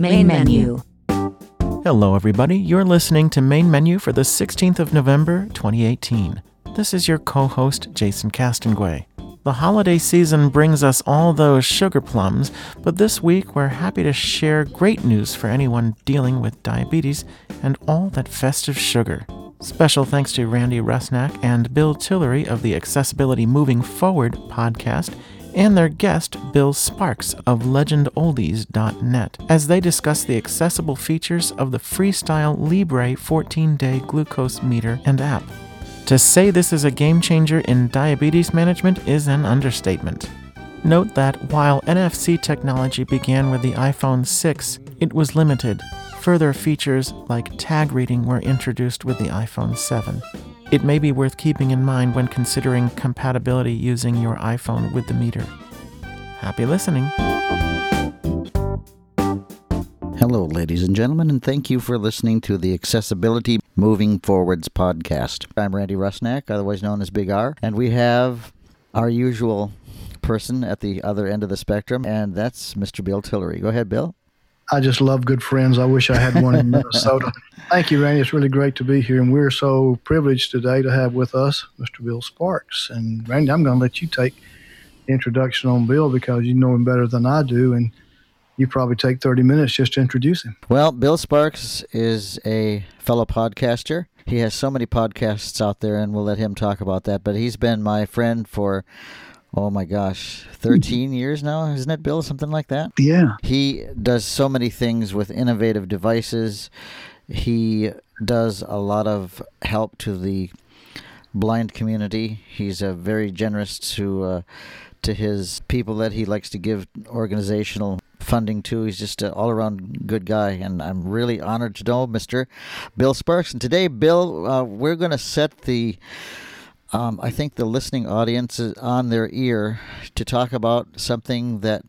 Main menu. Hello, everybody. You're listening to Main Menu for the 16th of November, 2018. This is your co host, Jason Castonguay. The holiday season brings us all those sugar plums, but this week we're happy to share great news for anyone dealing with diabetes and all that festive sugar. Special thanks to Randy Rusnak and Bill Tillery of the Accessibility Moving Forward podcast and their guest, Bill Sparks of legendoldies.net, as they discuss the accessible features of the Freestyle Libre 14 day glucose meter and app. To say this is a game changer in diabetes management is an understatement. Note that while NFC technology began with the iPhone 6, it was limited. Further features like tag reading were introduced with the iPhone 7. It may be worth keeping in mind when considering compatibility using your iPhone with the meter. Happy listening! Hello, ladies and gentlemen, and thank you for listening to the Accessibility Moving Forwards podcast. I'm Randy Rusnak, otherwise known as Big R, and we have our usual person at the other end of the spectrum, and that's Mr. Bill Tillery. Go ahead, Bill. I just love good friends. I wish I had one in Minnesota. Thank you, Randy. It's really great to be here, and we're so privileged today to have with us Mr. Bill Sparks. And Randy, I'm going to let you take the introduction on Bill because you know him better than I do, and you probably take 30 minutes just to introduce him. Well, Bill Sparks is a fellow podcaster. He has so many podcasts out there, and we'll let him talk about that. But he's been my friend for, oh my gosh, 13 years now, isn't it, Bill? Something like that? Yeah. He does so many things with innovative devices. He does a lot of help to the blind community. He's uh, very generous to uh, to his people that he likes to give organizational funding to. He's just an all-around good guy, and I'm really honored to know Mr. Bill Sparks. And today, Bill, uh, we're going to set the um, I think the listening audience is on their ear to talk about something that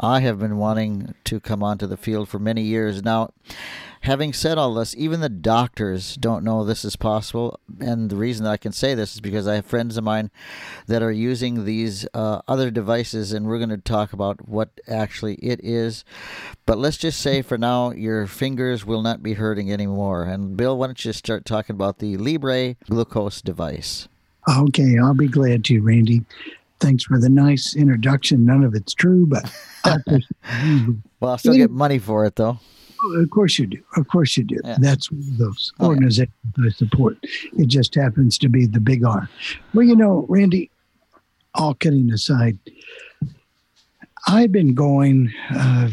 I have been wanting to come onto the field for many years now. Having said all this, even the doctors don't know this is possible. And the reason that I can say this is because I have friends of mine that are using these uh, other devices, and we're going to talk about what actually it is. But let's just say for now, your fingers will not be hurting anymore. And Bill, why don't you start talking about the Libre glucose device? Okay, I'll be glad to, Randy. Thanks for the nice introduction. None of it's true, but I. Well, I'll still get money for it, though. of course you do. Of course you do. Yeah. That's one of those Oh, yeah. I support. It just happens to be the big R. Well, you know, Randy, all kidding aside, I've been going, uh,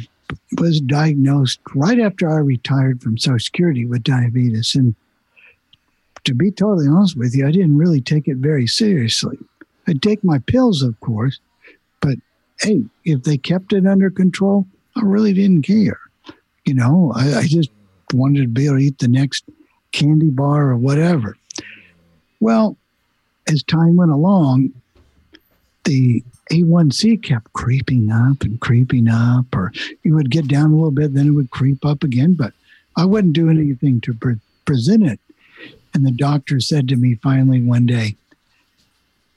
was diagnosed right after I retired from Social Security with diabetes. And to be totally honest with you, I didn't really take it very seriously. I'd take my pills, of course, but hey, if they kept it under control, I really didn't care. You know, I, I just wanted to be able to eat the next candy bar or whatever. Well, as time went along, the A1C kept creeping up and creeping up, or it would get down a little bit, then it would creep up again. But I wouldn't do anything to pre- present it. And the doctor said to me finally one day,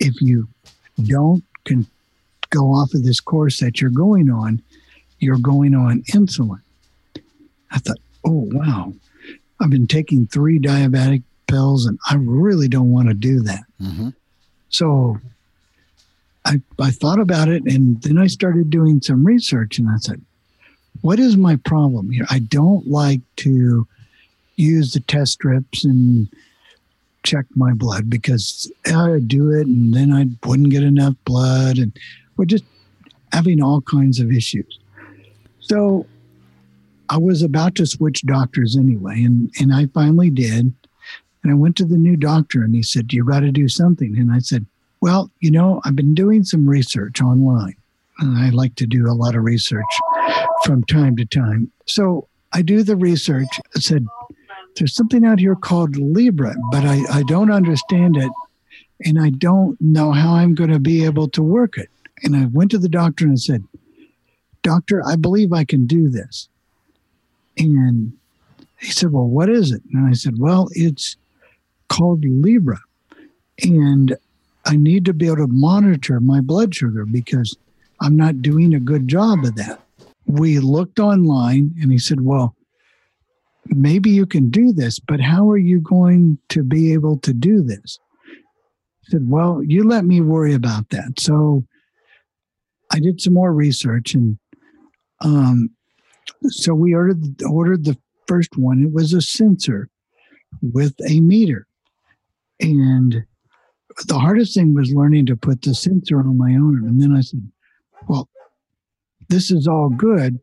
if you don't can go off of this course that you're going on, you're going on insulin. I thought, oh, wow. I've been taking three diabetic pills and I really don't want to do that. hmm So I, I thought about it and then I started doing some research and I said, what is my problem here? I don't like to use the test strips and check my blood because I'd do it and then I wouldn't get enough blood and we're just having all kinds of issues. So I was about to switch doctors anyway, and, and I finally did. And I went to the new doctor and he said, You got to do something. And I said, Well, you know, I've been doing some research online. And I like to do a lot of research from time to time. So I do the research. I said, there's something out here called Libre, but I, I don't understand it. And I don't know how I'm going to be able to work it. And I went to the doctor and said, Doctor, I believe I can do this. And he said, Well, what is it? And I said, Well, it's called Libre. And I need to be able to monitor my blood sugar because I'm not doing a good job of that. We looked online and he said, Well, maybe you can do this, but how are you going to be able to do this? I said, Well, you let me worry about that. So I did some more research and um, so we ordered ordered the first one. It was a sensor with a meter. And the hardest thing was learning to put the sensor on my arm. And then I said, Well, this is all good.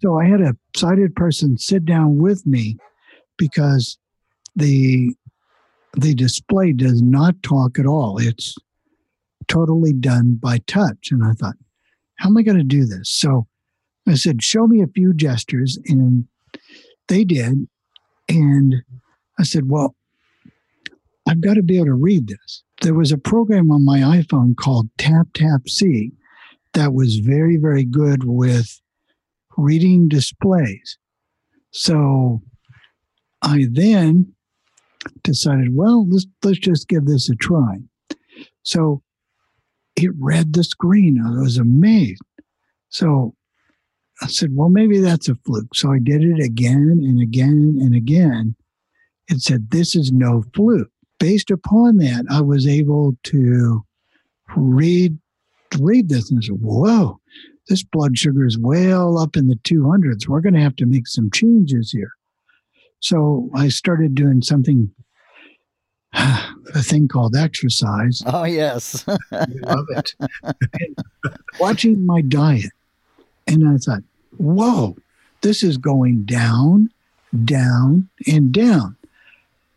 So I had a sighted person sit down with me because the the display does not talk at all. It's totally done by touch. And I thought, how am I going to do this? So I said, show me a few gestures. And they did. And I said, well, I've got to be able to read this. There was a program on my iPhone called Tap Tap See that was very, very good with reading displays. So I then decided, well, let's let's just give this a try. So it read the screen. I was amazed. So I said, well, maybe that's a fluke. So I did it again and again and again. It said, this is no fluke. Based upon that, I was able to read read this and I said, whoa, this blood sugar is well up in the 200s. We're going to have to make some changes here. So I started doing something, a thing called exercise. Oh, yes. I Love it. watching my diet. And I thought, whoa, this is going down, down, and down.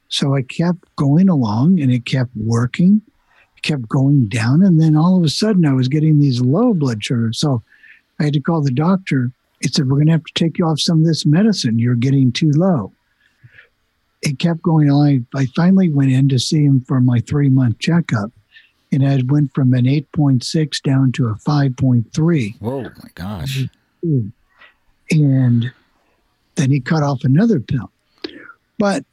So I kept going along and it kept working, it kept going down. And then all of a sudden I was getting these low blood sugars. So I had to call the doctor. He said, We're going to have to take you off some of this medicine. You're getting too low. It kept going on. I finally went in to see him for my three month checkup. And I went from an 8.6 down to a 5.3. Whoa, my gosh. And then he cut off another pill. But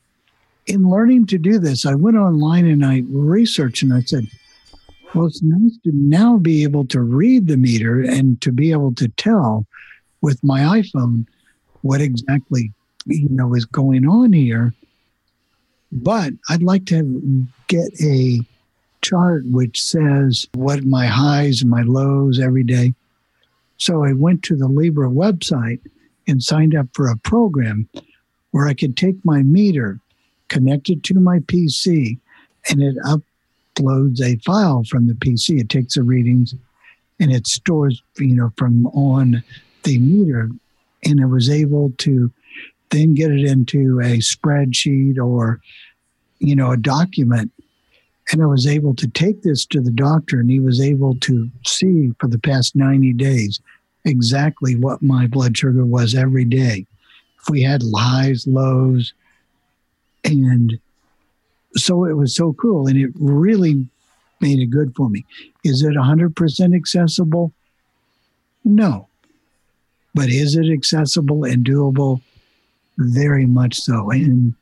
in learning to do this, I went online and I researched and I said, well, it's nice to now be able to read the meter and to be able to tell with my iPhone what exactly you know is going on here. But I'd like to get a chart which says what my highs and my lows every day. So I went to the Libre website and signed up for a program where I could take my meter, connect it to my PC, and it uploads a file from the PC. It takes the readings and it stores, you know, from on the meter. And I was able to then get it into a spreadsheet or, you know, a document. And I was able to take this to the doctor, and he was able to see for the past 90 days exactly what my blood sugar was every day. If we had highs, lows, and so it was so cool and it really made it good for me. Is it 100% accessible? No. But is it accessible and doable? Very much so. And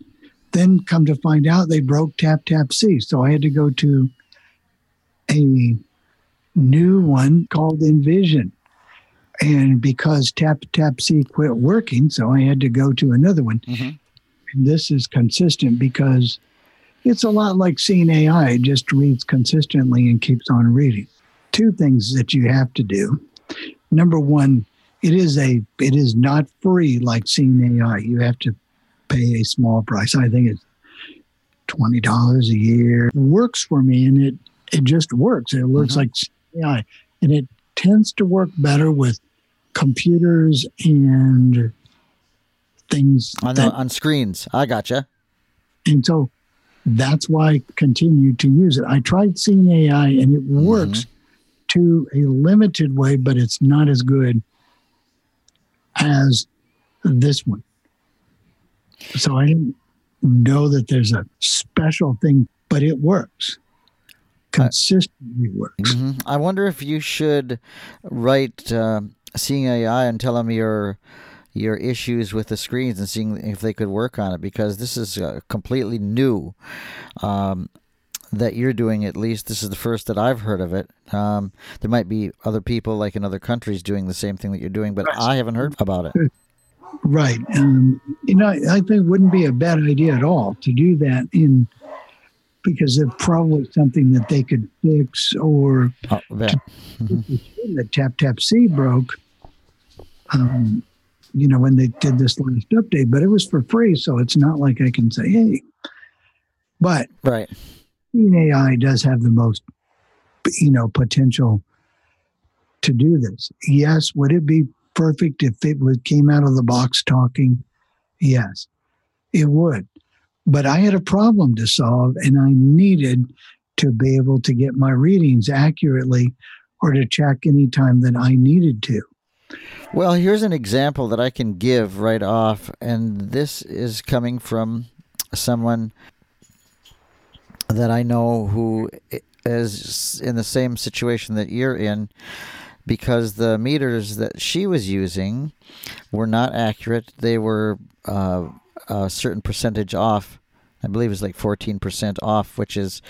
then come to find out they broke Tap Tap See. So I had to go to a new one called Envision. And because Tap Tap See quit working, so I had to go to another one. Mhm. And this is consistent because it's a lot like seeing AI. It just reads consistently and keeps on reading. Two things that you have to do. Number one, it is a it is not free like seeing AI. You have to pay a small price. I think it's twenty dollars a year. It works for me and it it just works. It works Mhm. like AI. And it tends to work better with computers and things On, the, that on screens. I gotcha. and so that's why I continue to use it. I tried seeing AI and it works to a limited way, but it's not as good as this one. So I didn't know that there's a special thing, but it works. Consistently works. Mhm. I wonder if you should write uh, Seeing AI and tell them your your issues with the screens and seeing if they could work on it because this is uh, completely new um, that you're doing. At least this is the first that I've heard of it. Um, there might be other people like in other countries doing the same thing that you're doing, but I haven't heard about it. Right. Um, you know, I think it wouldn't be a bad idea at all to do that in because it's probably something that they could fix or Oh, that. the tap tap See broke. Um, you know, when they did this last update, but it was for free, so it's not like I can say, hey. But Right. AI does have the most, you know, potential to do this. Yes, would it be perfect if it was came out of the box talking? Yes, it would. But I had a problem to solve, and I needed to be able to get my readings accurately, or to check anytime that I needed to. Well, here's an example that I can give right off, and this is coming from someone that I know who is in the same situation that you're in because the meters that she was using were not accurate. They were uh, a certain percentage off. I believe it's like 14% off, which is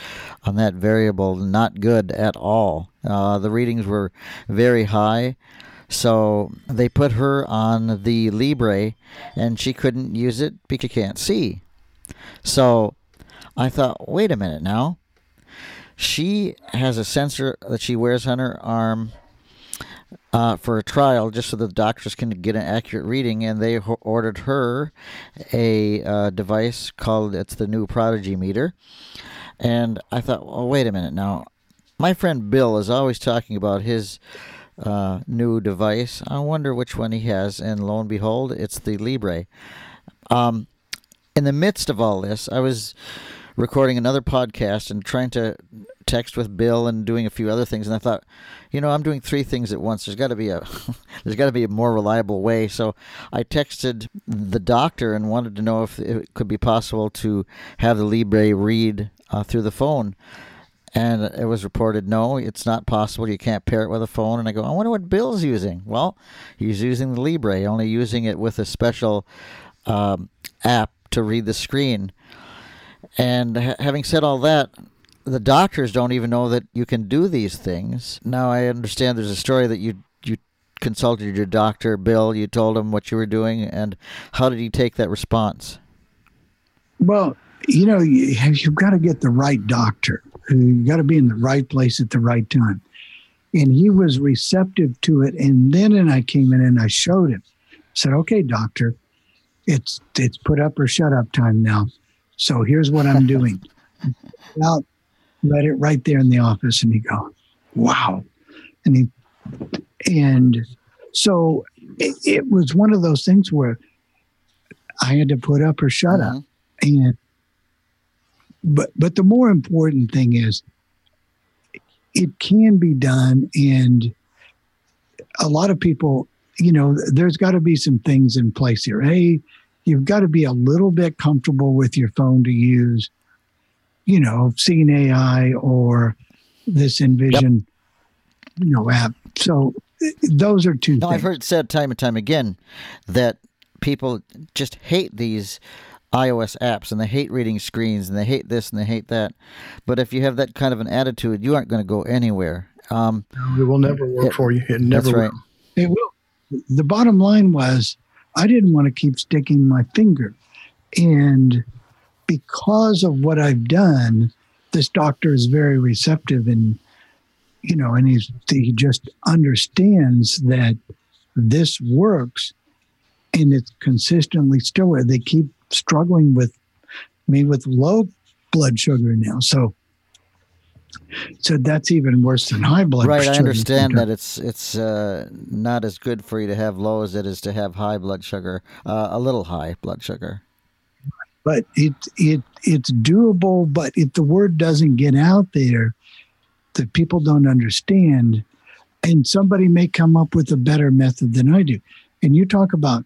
on that variable not good at all. Uh, the readings were very high. So they put her on the Libre and she couldn't use it because she can't see. So I thought, wait a minute now. She has a sensor that she wears on her arm uh, for a trial just so the doctors can get an accurate reading. And they ho- ordered her a uh, device called, it's the new Prodigy meter. And I thought, well, wait a minute now. My friend Bill is always talking about his uh, new device. I wonder which one he has, and lo and behold, it's the Libre. Um, in the midst of all this, I was recording another podcast and trying to text with Bill and doing a few other things, and I thought, you know, I'm doing three things at once. There's got to be a there's got to be a more reliable way. So I texted the doctor and wanted to know if it could be possible to have the Libre read uh, through the phone. And it was reported, no, it's not possible. You can't pair it with a phone. And I go, I wonder what Bill's using. Well, he's using the Libre, only using it with a special um, app to read the screen. And ha- having said all that, the doctors don't even know that you can do these things. Now I understand there's a story that you you consulted your doctor, Bill. You told him what you were doing, and how did he take that response? Well, you know, you, you've got to get the right doctor. You got to be in the right place at the right time. And he was receptive to it. And then and I came in and I showed him. said, "Okay, doctor, it's it's put up or shut up time now. So here's what I'm doing." Out, let it right there in the office, and he go, "Wow," and he and so it, it was one of those things where I had to put up or shut up mm-hmm. and but but the more important thing is it can be done and a lot of people you know there's got to be some things in place here. Hey you've got to be a little bit comfortable with your phone to use you know seeing ai or this envision you know app. So those are two No, things. I've heard it said time and time again that people just hate these iOS apps and they hate reading screens and they hate this and they hate that. But if you have that kind of an attitude, you aren't going to go anywhere. Um, It will never work Yeah, for you. It never right. will. It will. The bottom line was I didn't want to keep sticking my finger. And because of what I've done, this doctor is very receptive and you know, and he's he just understands that this works and it's consistently still they keep struggling with me with low blood sugar now. So so that's even worse than high blood right, sugar. Right, I understand that it's it's uh, not as good for you to have low as it is to have high blood sugar, uh, a little high blood sugar. but it it it's doable. But if the word doesn't get out there, that people don't understand, and somebody may come up with a better method than I do. And you talk about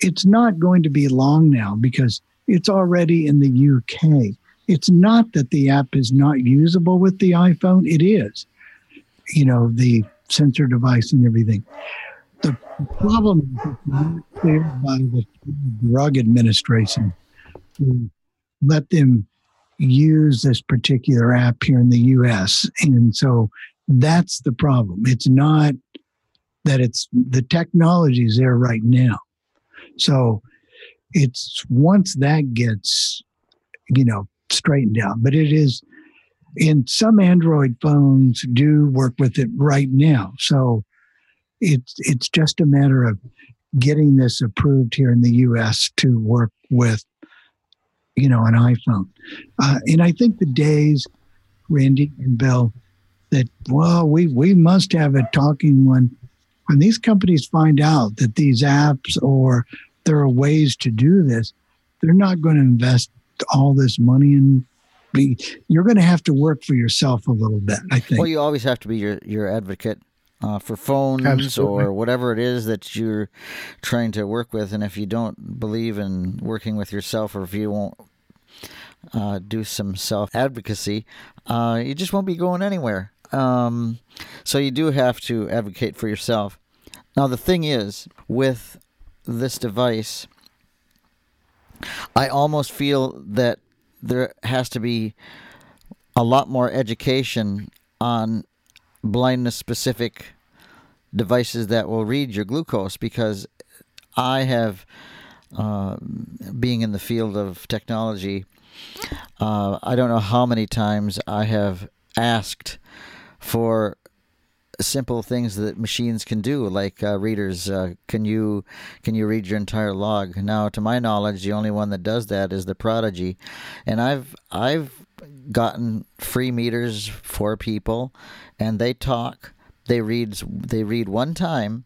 it's not going to be long now because it's already in the UK. It's not that the app is not usable with the iPhone, it is. You know, the sensor device and everything. The problem is not clear by the Drug Administration to let them use this particular app here in the US. And so that's the problem. It's not that it's the technology is there right now. So it's once that gets, you know, straightened out, but it is in some Android phones do work with it right now. So it's it's just a matter of getting this approved here in the US to work with you know an iphone uh, and i think the days randy and bill that well we we must have a talking one when these companies find out that these apps or there are ways to do this they're not going to invest all this money in be you're going to have to work for yourself a little bit i think Well, you always have to be your, your advocate uh, for phones Absolutely. or whatever it is that you're trying to work with. And if you don't believe in working with yourself or if you won't uh, do some self advocacy, uh, you just won't be going anywhere. Um, so you do have to advocate for yourself. Now, the thing is, with this device, I almost feel that there has to be a lot more education on blindness specific devices that will read your glucose because I have, uh, being in the field of technology, uh, I don't know how many times I have asked for simple things that machines can do, like uh, readers. Uh, can you can you read your entire log? Now, to my knowledge, the only one that does that is the Prodigy, and I've I've gotten free meters for people, and they talk. They read they read one time,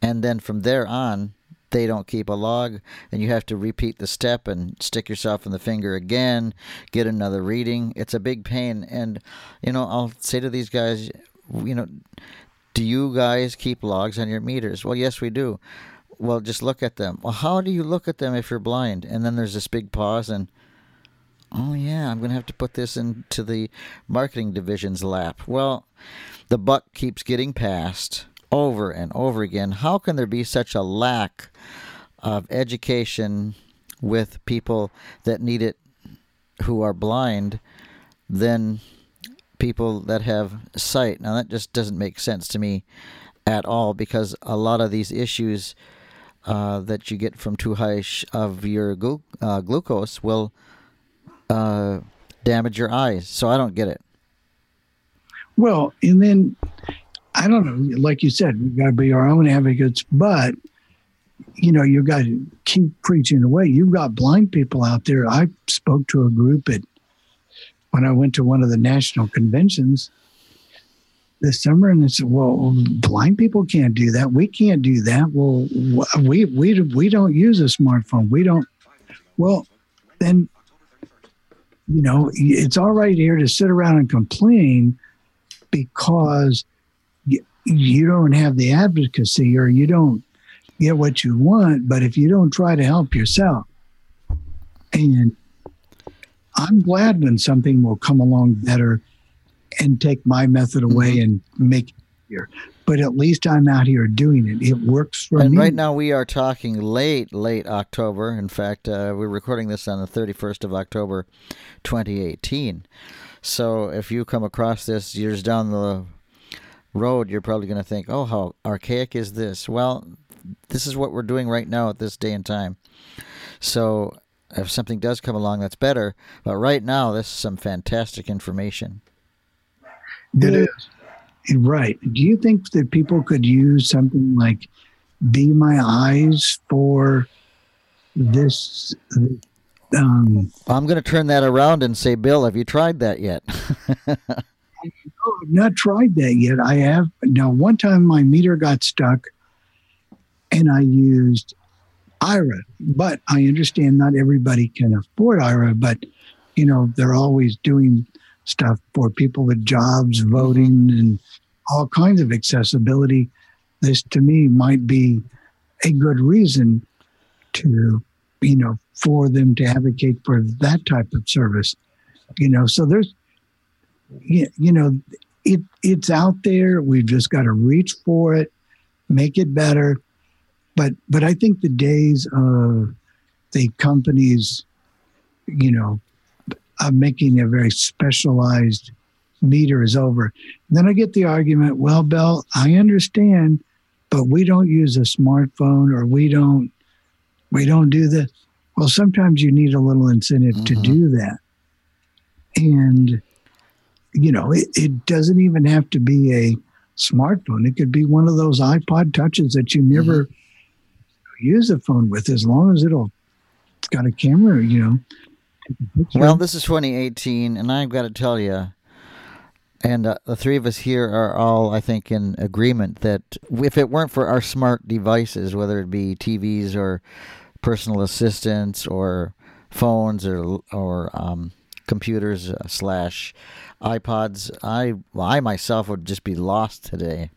and then from there on. They don't keep a log, and you have to repeat the step and stick yourself in the finger again, get another reading. It's a big pain, and you know I'll say to these guys, you know, do you guys keep logs on your meters? Well, yes, we do. Well, just look at them. Well, how do you look at them if you're blind? And then there's this big pause, and oh, yeah, I'm going to have to put this into the marketing division's lap. Well, the buck keeps getting passed over and over again. How can there be such a lack of education with people that need it who are blind than people that have sight. Now, that just doesn't make sense to me at all because a lot of these issues uh, that you get from too high sh- of your glu- uh, glucose will uh, damage your eyes. So I don't get it. Well, and then I don't know, like you said, we've got to be our own advocates, but you know, you've got to keep preaching away. You've got blind people out there. I spoke to a group at when I went to one of the national conventions this summer, and they said, "Well, blind people can't do that. We can't do that. Well, we we we don't use a smartphone. We don't. Well, then, you know, it's all right here to sit around and complain because you, you don't have the advocacy or you don't get what you want. But if you don't try to help yourself, and I'm glad when something will come along better and take my method away and make it easier. But at least I'm out here doing it. It works for And me. right now we are talking late, late October. In fact, uh, we're recording this on the 31st of October, 2018. So if you come across this years down the road, you're probably going to think, oh, how archaic is this? Well, this is what we're doing right now at this day and time. So if something does come along, that's better. But right now, this is some fantastic information. It is. Right. Do you think that people could use something like Be My Eyes for this? Um, I'm going to turn that around and say, Bill, have you tried that yet? no, I've not tried that yet. I have. Now, one time my meter got stuck and I used Aira, but I understand not everybody can afford Aira, but you know, they're always doing stuff for people with jobs, mm-hmm. voting, and all kinds of accessibility. This to me might be a good reason to, you know, for them to advocate for that type of service. You know, so there's, you know, it it's out there. We've just got to reach for it, make it better. But but I think the days of the companies, you know, of making a very specialized meter is over. And then I get the argument, well, Bill, I understand, but we don't use a smartphone or we don't we don't do this. Well, sometimes you need a little incentive mm-hmm. to do that. And you know, it, it doesn't even have to be a smartphone. It could be one of those iPod touches that you never mm-hmm. Use a phone with as long as it'll it's got a camera, you know. Well, this is 2018, and I've got to tell you, and uh, the three of us here are all, I think, in agreement that if it weren't for our smart devices, whether it be TVs or personal assistants or phones or or um, computers uh, slash iPods, I I myself would just be lost today.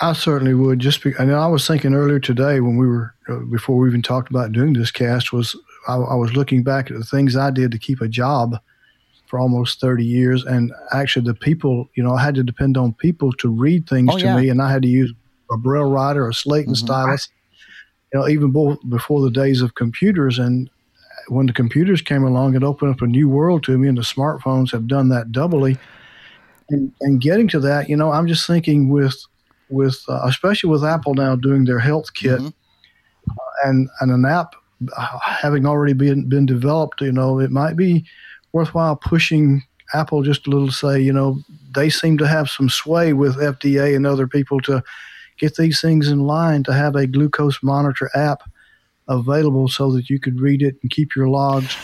I certainly would. Just be, and I was thinking earlier today when we were uh, before we even talked about doing this cast was I, I, was looking back at the things I did to keep a job for almost thirty years, and actually the people, you know, I had to depend on people to read things oh, to yeah. me, and I had to use a braille writer, a slate and mm-hmm. stylus. You know, even before the days of computers, and when the computers came along, it opened up a new world to me, and the smartphones have done that doubly. And, and getting to that, you know, I'm just thinking with with uh, especially with Apple now doing their health kit mm-hmm. uh, and and an app uh, having already been been developed, you know, it might be worthwhile pushing Apple just a little. Say, you know, they seem to have some sway with FDA and other people to get these things in line to have a glucose monitor app available so that you could read it and keep your logs.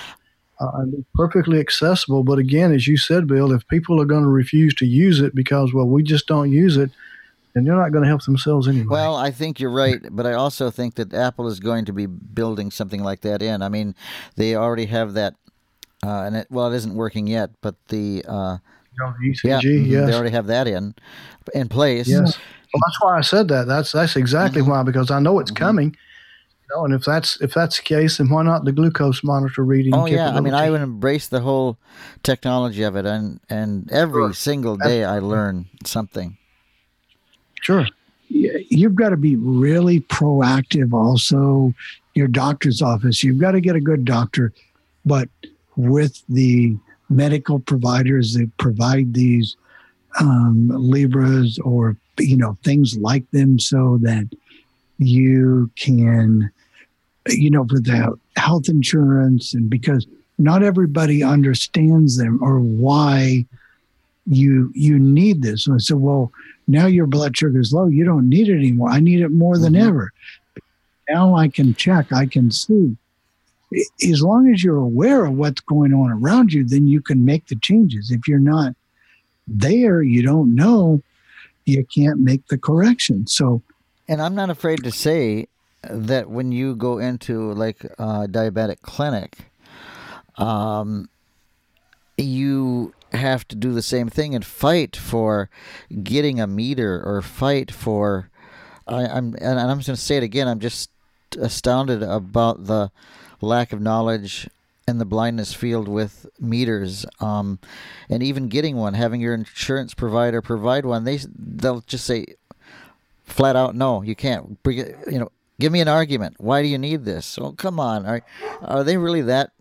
Uh, perfectly accessible. But again, as you said, Bill, if people are going to refuse to use it because, well, we just don't use it, then they're not going to help themselves anyway. Well, I think you're right, but I also think that Apple is going to be building something like that in. I mean, they already have that, uh, and it, well, it isn't working yet, but the uh, ECG, yeah, yes. they already have that in in place. Yes, well, that's why I said that. That's that's exactly mm-hmm. why because I know it's mm-hmm. coming. You know, and if that's if that's the case, then why not the glucose monitor reading? Oh yeah, I mean, I would embrace the whole technology of it, and and every sure. single day I learn something. Sure. You've got to be really proactive. Also, your doctor's office. You've got to get a good doctor, but with the medical providers that provide these um, Libres or you know things like them, so that you can, you know, for the health insurance and because not everybody understands them or why you you need this. And I said, well, now your blood sugar is low. You don't need it anymore. I need it more than mm-hmm. ever. Now I can check. I can see. As long as you're aware of what's going on around you, then you can make the changes. If you're not there, you don't know, you can't make the correction. So, and I'm not afraid to say that when you go into like a diabetic clinic, um, you have to do the same thing and fight for getting a meter or fight for. I, am and I'm just going to say it again. I'm just astounded about the lack of knowledge in the blindness field with meters, um, and even getting one, having your insurance provider provide one. They they'll just say flat out, no, you can't. You know, give me an argument. Why do you need this? Oh, come on. Are are they really that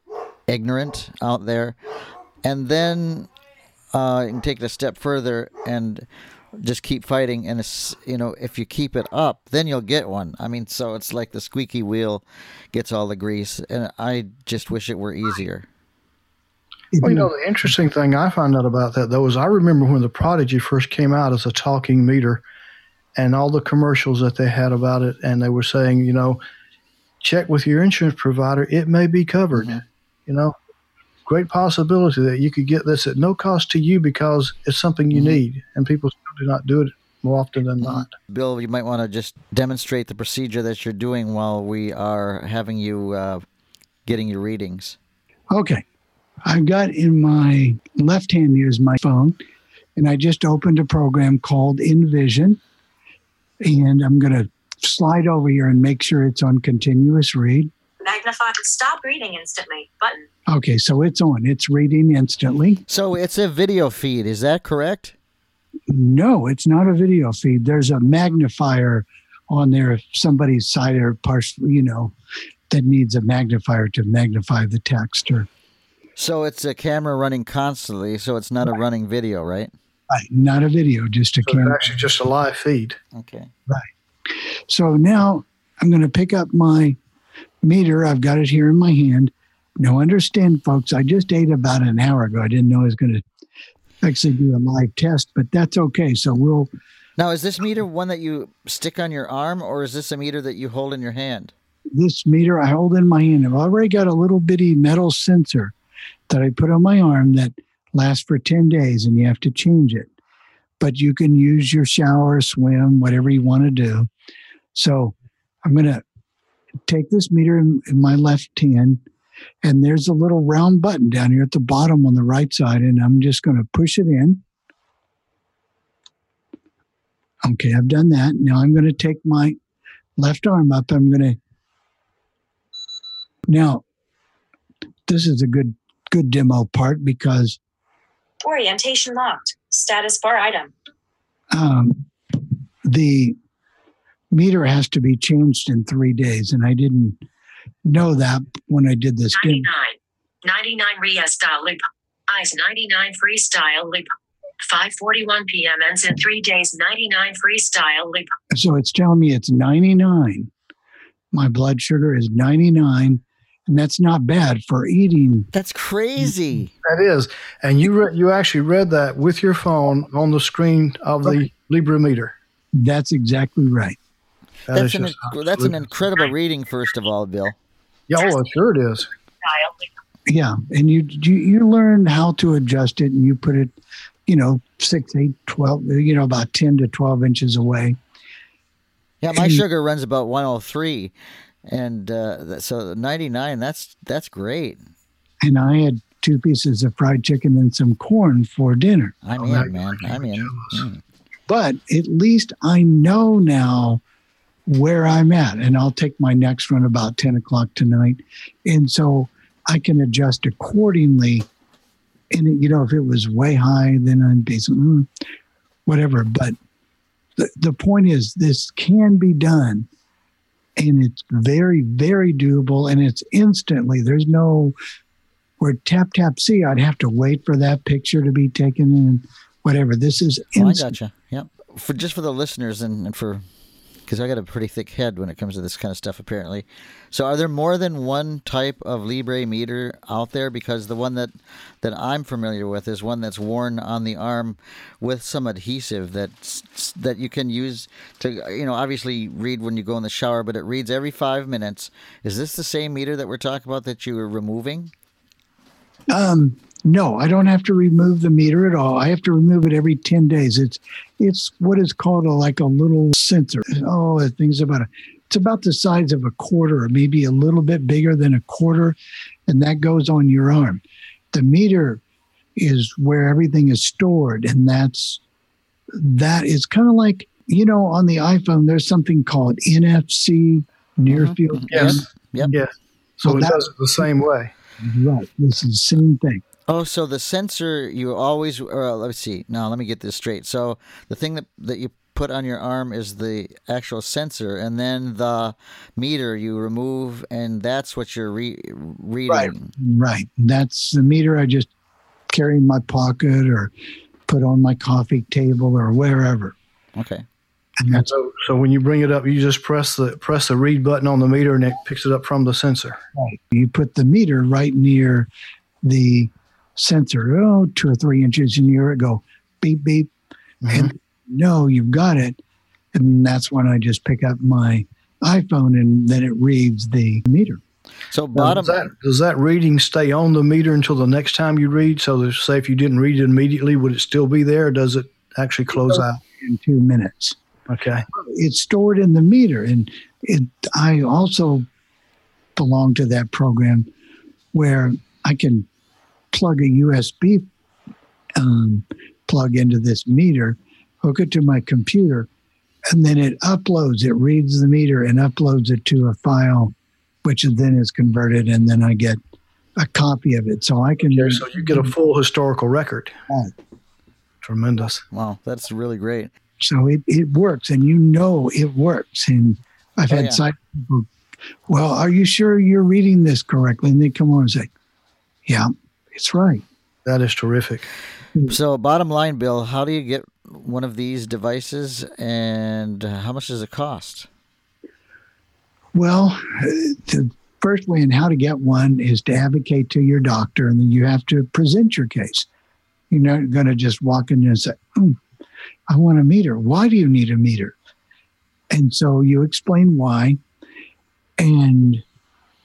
ignorant out there? And then uh, you can take it a step further and just keep fighting. And it's, you know, if you keep it up, then you'll get one. I mean, so it's like the squeaky wheel gets all the grease, and I just wish it were easier. Well, you know, the interesting thing I found out about that though is I remember when the Prodigy first came out as a talking meter, and all the commercials that they had about it, and they were saying, you know, check with your insurance provider; it may be covered. Mm-hmm. You know, great possibility that you could get this at no cost to you because it's something you mm-hmm. need, and people still do not do it more often than not. Bill, you might want to just demonstrate the procedure that you're doing while we are having you uh, getting your readings. Okay. I've got in my left hand here's my phone, and I just opened a program called Envision. And I'm going to slide over here and make sure it's on continuous read. Magnify. Stop reading instantly. Button. Okay, so it's on. It's reading instantly. So it's a video feed. Is that correct? No, it's not a video feed. There's a magnifier on there if somebody's side or partial, you know, that needs a magnifier to magnify the text or So it's a camera running constantly. So it's not a running video, right? right, not a video, just a So it's camera. actually just a live feed. Okay. Right. So now I'm going to pick up my meter. I've got it here in my hand. Now, understand, folks, I just ate about an hour ago. I didn't know I was going to actually do a live test, but that's okay. So we'll, Now, is this meter one that you stick on your arm, or is this a meter that you hold in your hand? this meter I hold in my hand, I've already got a little bitty metal sensor that I put on my arm that lasts for 10 days and you have to change it. But you can use your shower, swim, whatever you want to do. So I'm going to take this meter in, in my left hand, and there's a little round button down here at the bottom on the right side, and I'm just going to push it in. Okay, I've done that. Now I'm going to take my left arm up. I'm going to now, this is a good good demo part because Orientation locked. Status bar item. um, the meter has to be changed in three days, and I didn't know that when I did this. demo. 99. 99 re-style loop. Ice 99 freestyle loop. 5:41 p.m. ends in three days. 99 freestyle loop. So it's telling me it's 99. My blood sugar is 99, and that's not bad for eating. That's crazy. That is, and you re- you actually read that with your phone on the screen of the Libre meter. That's exactly right. That That's an that's an incredible reading. First of all, Bill. Yeah, oh, sure it is. Yeah, and you you you learn how to adjust it, and you put it, you know, six, eight, twelve, you know, about ten to twelve inches away. Yeah, my And- sugar runs about 103, and uh, so 99. That's that's great. and I had two pieces of fried chicken and some corn for dinner. I'm Oh, in, man. I'm in. Mm. But at least I know now where I'm at, and I'll take my next run about 10 o'clock tonight. And so I can adjust accordingly. And, you know, if it was way high, then I'd be some, mm, whatever. But the, the point is, this can be done. And it's very, very doable. And it's instantly, there's no, where tap, tap, see, I'd have to wait for that picture to be taken and whatever. This is Oh, I gotcha. Yep. For just for the listeners and, and for because I got a pretty thick head when it comes to this kind of stuff. Apparently, so are there more than one type of Libre meter out there? Because the one that that I'm familiar with is one that's worn on the arm with some adhesive that's that you can use to you know obviously read when you go in the shower, but it reads every five minutes. Is this the same meter that we're talking about that you were removing? Um, no, I don't have to remove the meter at all. I have to remove it every 10 days. It's it's what is called a, like a little sensor. Oh, the thing's about a, it's about the size of a quarter or maybe a little bit bigger than a quarter, and that goes on your arm. The meter is where everything is stored, and that's that is kind of like you know on the iPhone. There's something called NFC near Mhm, field. Yes. Yep. Yes. So Well, it that- does it the same way. Right. This is the same thing. Oh, so the sensor you always, or uh, let's see. Now, let me get this straight. So the thing that that you put on your arm is the actual sensor, and then the meter you remove, and that's what you're re- reading. Right. That's the meter I just carry in my pocket or put on my coffee table or wherever. Okay. And that's So, so when you bring it up, you just press the press the read button on the meter, and it picks it up from the sensor. right. You put the meter right near the sensor, oh, two or three inches, and you hear it go beep, beep. Mm-hmm. And no, you've got it. And that's when I just pick up my iPhone and then it reads the meter. So Now, bottom. does that does that reading stay on the meter until the next time you read? So, say if you didn't read it immediately, would it still be there? Or does it actually close out? in two minutes. Okay. it's stored in the meter and it i also belong to that program where i can plug a usb um, plug into this meter hook it to my computer and then it uploads it reads the meter and uploads it to a file which then is converted, and then I get a copy of it, so I can. Okay, so you get a full historical record. Right. Tremendous. Wow, that's really great. So it, it works, and you know it works. And I've Oh, had yeah. site people, well, are you sure you're reading this correctly? And they come on and say, yeah, it's right. That is terrific. So, bottom line, Bill, how do you get one of these devices, and how much does it cost? Well, uh, the first way in how to get one is to advocate to your doctor, and then you have to present your case. You're not going to just walk in and say, "Hmm, I want a meter. Why do you need a meter? And so you explain why. And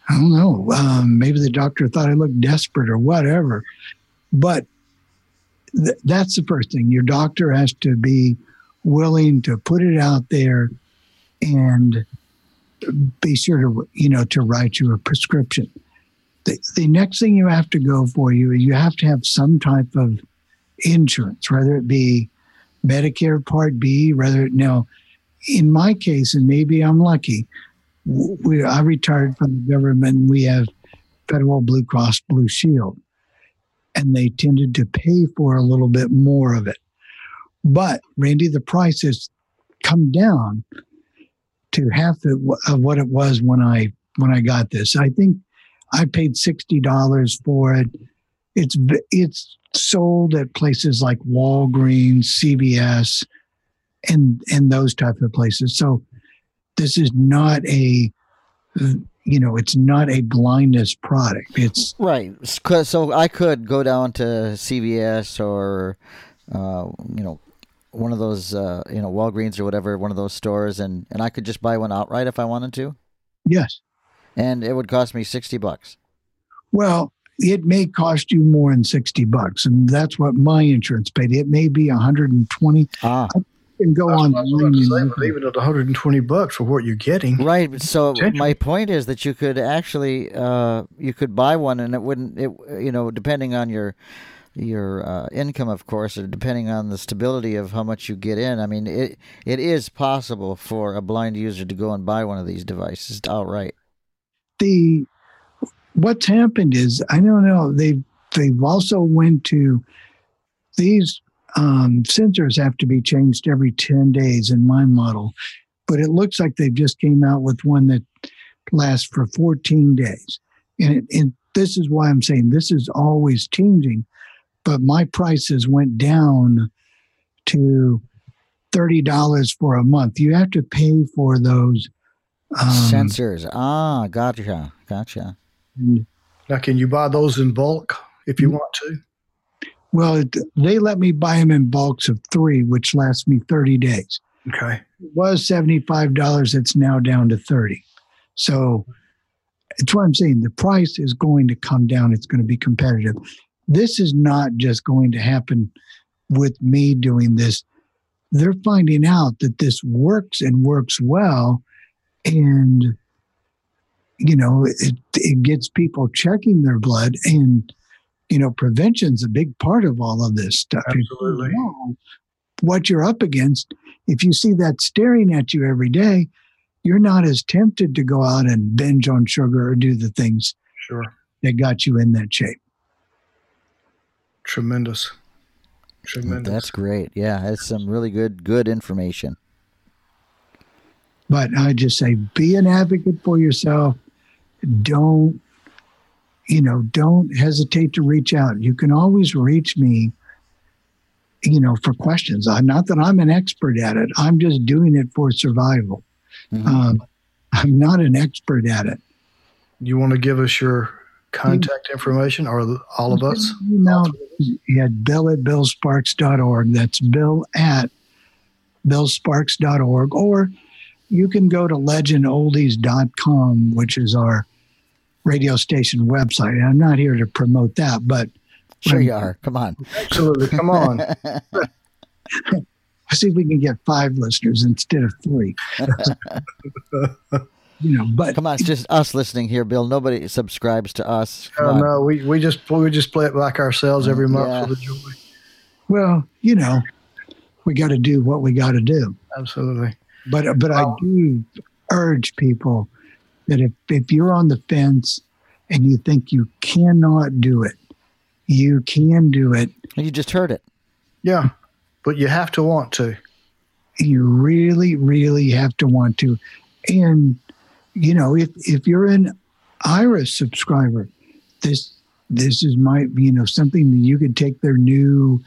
I don't know, um, maybe the doctor thought I looked desperate or whatever. But th- that's the first thing. Your doctor has to be willing to put it out there and be sure to you know to write you a prescription. The, the next thing you have to go for you, you have to have some type of insurance, whether it be Medicare Part B, whether now, in my case, and maybe I'm lucky, we I retired from the government. And we have Federal Blue Cross Blue Shield, and they tended to pay for a little bit more of it. But Randy, the price has come down to half of what it was when I when I got this. I think I paid sixty dollars for it. It's it's sold at places like Walgreens, CVS, and and those type of places. So this is not a you know it's not a blindness product. It's Right. So I could go down to CVS or, uh, you know, one of those, uh, you know, Walgreens or whatever, one of those stores, and and I could just buy one outright if I wanted to, yes. and it would cost me sixty bucks. Well, it may cost you more than 60 bucks, and that's what my insurance paid. It may be 120 Ah, can go on. what I was about to say, but even at 120 bucks for what you're getting, right. So my point is that you could actually, uh, you could buy one, and it wouldn't, it, you know, depending on your your uh, income, of course, or depending on the stability of how much you get in. I mean, it it is possible for a blind user to go and buy one of these devices outright. the what's happened is I don't know they've they've also went to these um, sensors have to be changed every 10 days in my model but it looks like they've just came out with one that lasts for 14 days and, it, and this is why i'm saying this is always changing but my prices went down to $30 for a month you have to pay for those um, Sensors. Ah, gotcha, gotcha. now can you buy those in bulk if you want to? Well, it, they let me buy them in bulks of three, which lasts me 30 days. Okay. It was $75. It's now down to 30. So it's what I'm saying. The price is going to come down. It's going to be competitive. This is not just going to happen with me doing this. They're finding out that this works and works well. And, you know, it, it gets people checking their blood and, you know, prevention's a big part of all of this stuff. If you Absolutely. know what you're up against, if you see that staring at you every day, you're not as tempted to go out and binge on sugar or do the things Sure. that got you in that shape. Tremendous. Tremendous. That's great. Yeah, that's some really good good information. But I just say be an advocate for yourself. Don't, you know, don't hesitate to reach out. You can always reach me, you know, for questions. I'm not that I'm an expert at it. I'm just doing it for survival. Mhm. Um, I'm not an expert at it. you want to give us your contact information or all of us? Email at bill at billsparks.org. That's bill at billsparks.org. Or you can go to legendoldies.com, which is our radio station website. And I'm not here to promote that, but Sure you are. Come on. Absolutely. Come on. see if we can get five listeners instead of three. you know, but Come on, it's just us listening here, Bill. Nobody subscribes to us. Oh, Come Oh, on. no, we, we just we just play it like ourselves every month Yeah. for the joy. well, you know, we got to do what we got to do. Absolutely. But but I do urge people that if, if you're on the fence and you think you cannot do it, you can do it. You just heard it. Yeah, but you have to want to. You really, really have to want to. And, you know, if, if you're an Aira subscriber, this this is my you know something that you could take their new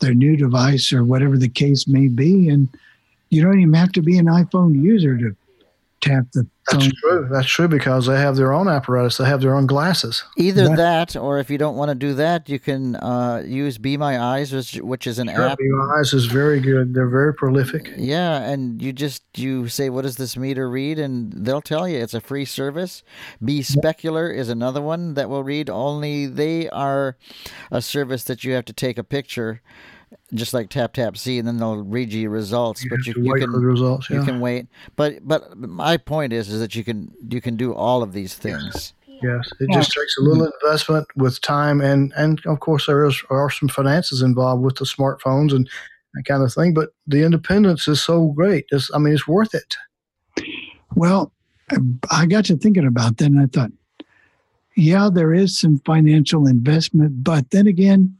their new device or whatever the case may be and you don't even have to be an iphone user to tap the That's phone true. That's true because they have their own apparatus. They have their own glasses. Either That- that, or if you don't want to do that, you can uh, use Be My Eyes, which, which is an app. Your eyes is very good. They're very prolific. Yeah, and you just you say what does this meter read, and they'll tell you it's a free service. BeSpecular is another one that will read. Only they are a service that you have to take a picture, just like Tap Tap See, and then they'll read you results. You but you, you can for the results. you can wait. But but my point is is that you can you can do all of these things. Yes, it just takes a little investment with time, and and of course there is are some finances involved with the smartphones and that kind of thing. But the independence is so great. It's, I mean, it's worth it. well i got to thinking about that and i thought yeah there is some financial investment but then again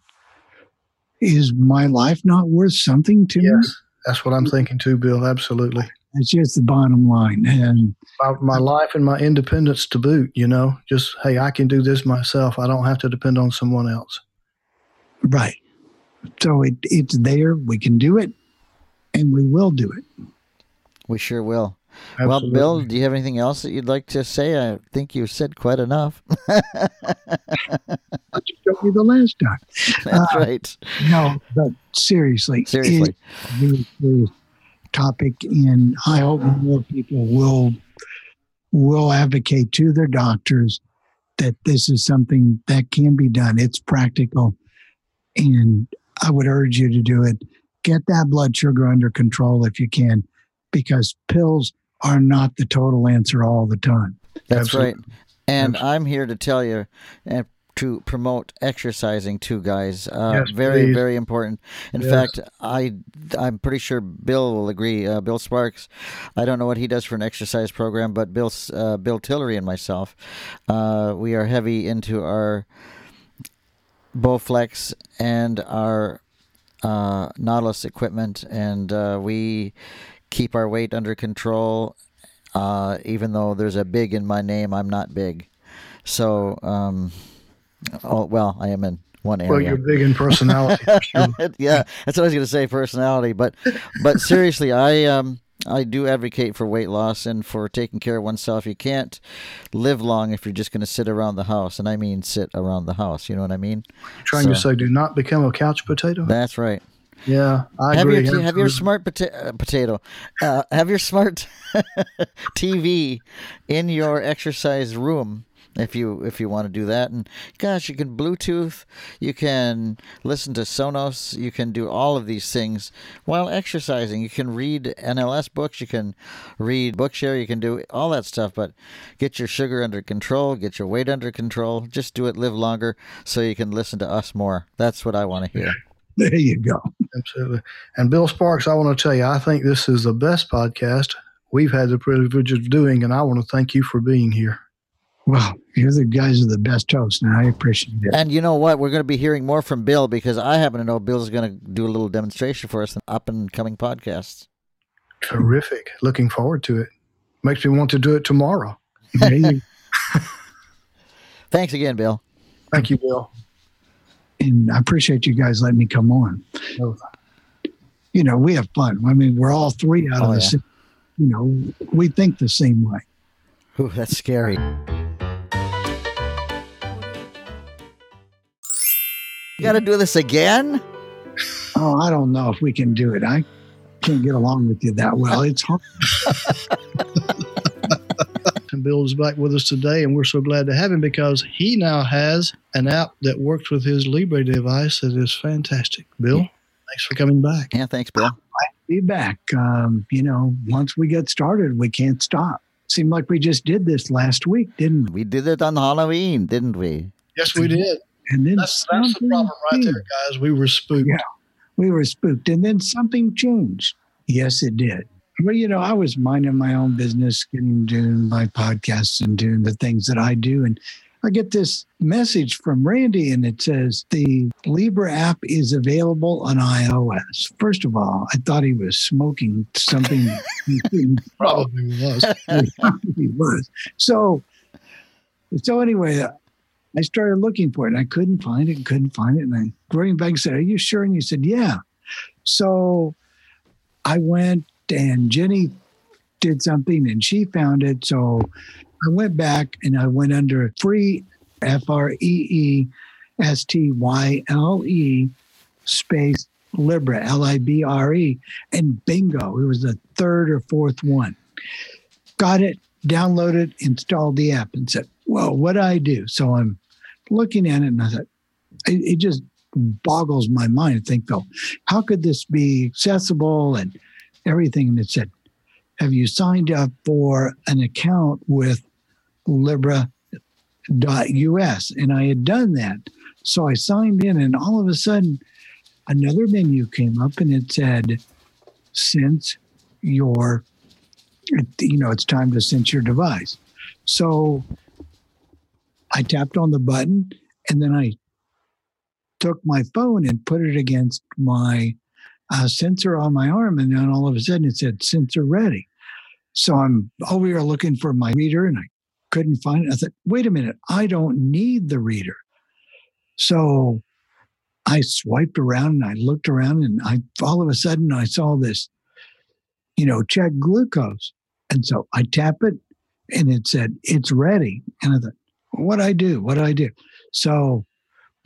is my life not worth something to me Yes, that's what I'm thinking too, Bill. Absolutely. it's just the bottom line and My, my life and my independence to boot. You know, just hey, I can do this myself. I don't have to depend on someone else. Right. So it, it's there. We can do it, and we will do it. We sure will. Absolutely. Well, Bill, do you have anything else that you'd like to say? I think you've said quite enough. But you told me the last time. That's Uh, right. No, but seriously, Seriously. it's a very topic, and I hope more people will will advocate to their doctors that this is something that can be done. It's practical, and I would urge you to do it. Get that blood sugar under control if you can, because pills are not the total answer all the time. That's Absolutely. right. And I'm here to tell you and to promote exercising too, guys. Uh, Yes, very, please. very important. In Yes. fact, I I'm pretty sure Bill will agree. Uh, Bill Sparks. I don't know what he does for an exercise program, but Bill uh, Bill Tillery and myself, uh, we are heavy into our Bowflex and our uh, Nautilus equipment, and uh, we keep our weight under control. Uh, even though there's a big in my name, I'm not big. So, um, oh well, I am in one area. Well, you're big in personality. sure. yeah, that's what I was going to say. Personality, but but seriously, I um I do advocate for weight loss and for taking care of oneself. You can't live long if you're just going to sit around the house, and I mean sit around the house. You know what I mean? Trying to say, do not become a couch potato. That's right. Yeah, I have agree. your have your smart pota- uh, potato, uh, have your smart TV in your exercise room if you if you want to do that. And gosh, you can Bluetooth, you can listen to Sonos, you can do all of these things while exercising. You can read NLS books, you can read Bookshare, you can do all that stuff. But get your sugar under control, get your weight under control. Just do it, live longer, so you can listen to us more. That's what I want to hear. There you go. Absolutely. And Bill Sparks, I want to tell you, I think this is the best podcast we've had the privilege of doing, and I want to thank you for being here. Well, you're the guys are the best hosts, and I appreciate it. And you know what? We're going to be hearing more from Bill because I happen to know Bill's going to do a little demonstration for us in up and coming podcasts. Terrific. Looking forward to it. Makes me want to do it tomorrow. There Thanks again, Bill. Thank you, Bill. And I appreciate you guys letting me come on. Oh. You know, we have fun. I mean, we're all three out Oh, of yeah. same. You know, we think the same way. Ooh, that's scary. You got to do this again? Oh, I don't know if we can do it. I can't get along with you that well. It's hard. And Bill is back with us today, and we're so glad to have him because he now has an app that works with his Libre device that is fantastic. Bill, thanks for coming back. Yeah, thanks, Bill. be back. Um, you know, once we get started, we can't stop. Seemed like we just did this last week, didn't we? We did it on Halloween, didn't we? Yes, we did. And then That's, that's the problem right there, guys. We were spooked. Yeah. We were spooked, and then something changed. Yes, it did. Well, you know, I was minding my own business, getting doing my podcasts and doing the things that I do, and I get this message from Randy, and it says the Libre app is available on iOS. First of all, I thought he was smoking something. Probably was. he probably was. So, so anyway, I started looking for it, and I couldn't find it, couldn't find it, and I back and said, "Are you sure?" And he said, "Yeah." So, I went, and Jenny did something, and she found it. So I went back and I went under free F R E E S T Y L E space Libre, L I B R E, and bingo, it was the third or fourth one. Got it, downloaded, installed the app, and said, Well, what do I do? So I'm looking at it and I thought, it, it just boggles my mind to think, though, how could this be accessible and everything? And it said, Have you signed up for an account with Libre.us? And I had done that. So I signed in, and all of a sudden, another menu came up and it said, Since your, you know, it's time to sense your device. So I tapped on the button and then I took my phone and put it against my uh, sensor on my arm. And then all of a sudden it said sensor ready. So I'm over here looking for my reader and I couldn't find it. I thought, wait a minute, I don't need the reader. So I swiped around and I looked around and I all of a sudden I saw this, you know, check glucose. And so I tap it and it said, it's ready. And I thought, what do I do? What do I do? So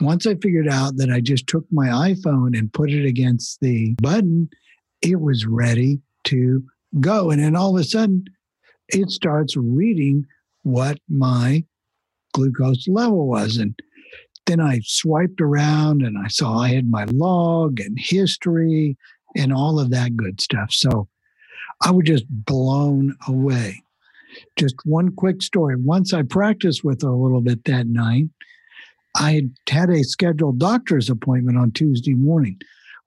once I figured out that I just took my iPhone and put it against the button, it was ready to go. And then all of a sudden, it starts reading what my glucose level was. And then I swiped around and I saw I had my log and history and all of that good stuff. So I was just blown away. Just one quick story. Once I practiced with her a little bit that night, I had a scheduled doctor's appointment on Tuesday morning.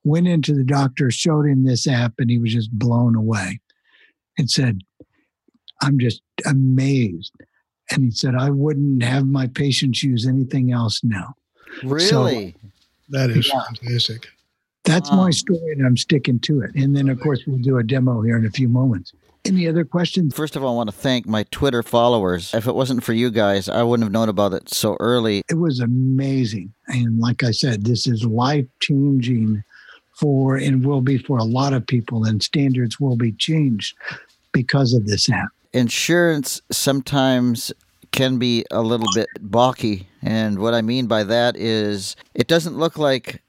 Went into the doctor, showed him this app, and he was just blown away and said, I'm just amazed. And he said, I wouldn't have my patients use anything else now. Really? So, That is Yeah. fantastic. that's Wow. my story, and I'm sticking to it. And then, of course, we'll do a demo here in a few moments. Any other questions? First of all, I want to thank my Twitter followers. If it wasn't for you guys, I wouldn't have known about it so early. It was amazing. And like I said, this is life changing for and will be for a lot of people, and standards will be changed because of this app. Insurance sometimes can be a little bit balky. And what I mean by that is it doesn't look like,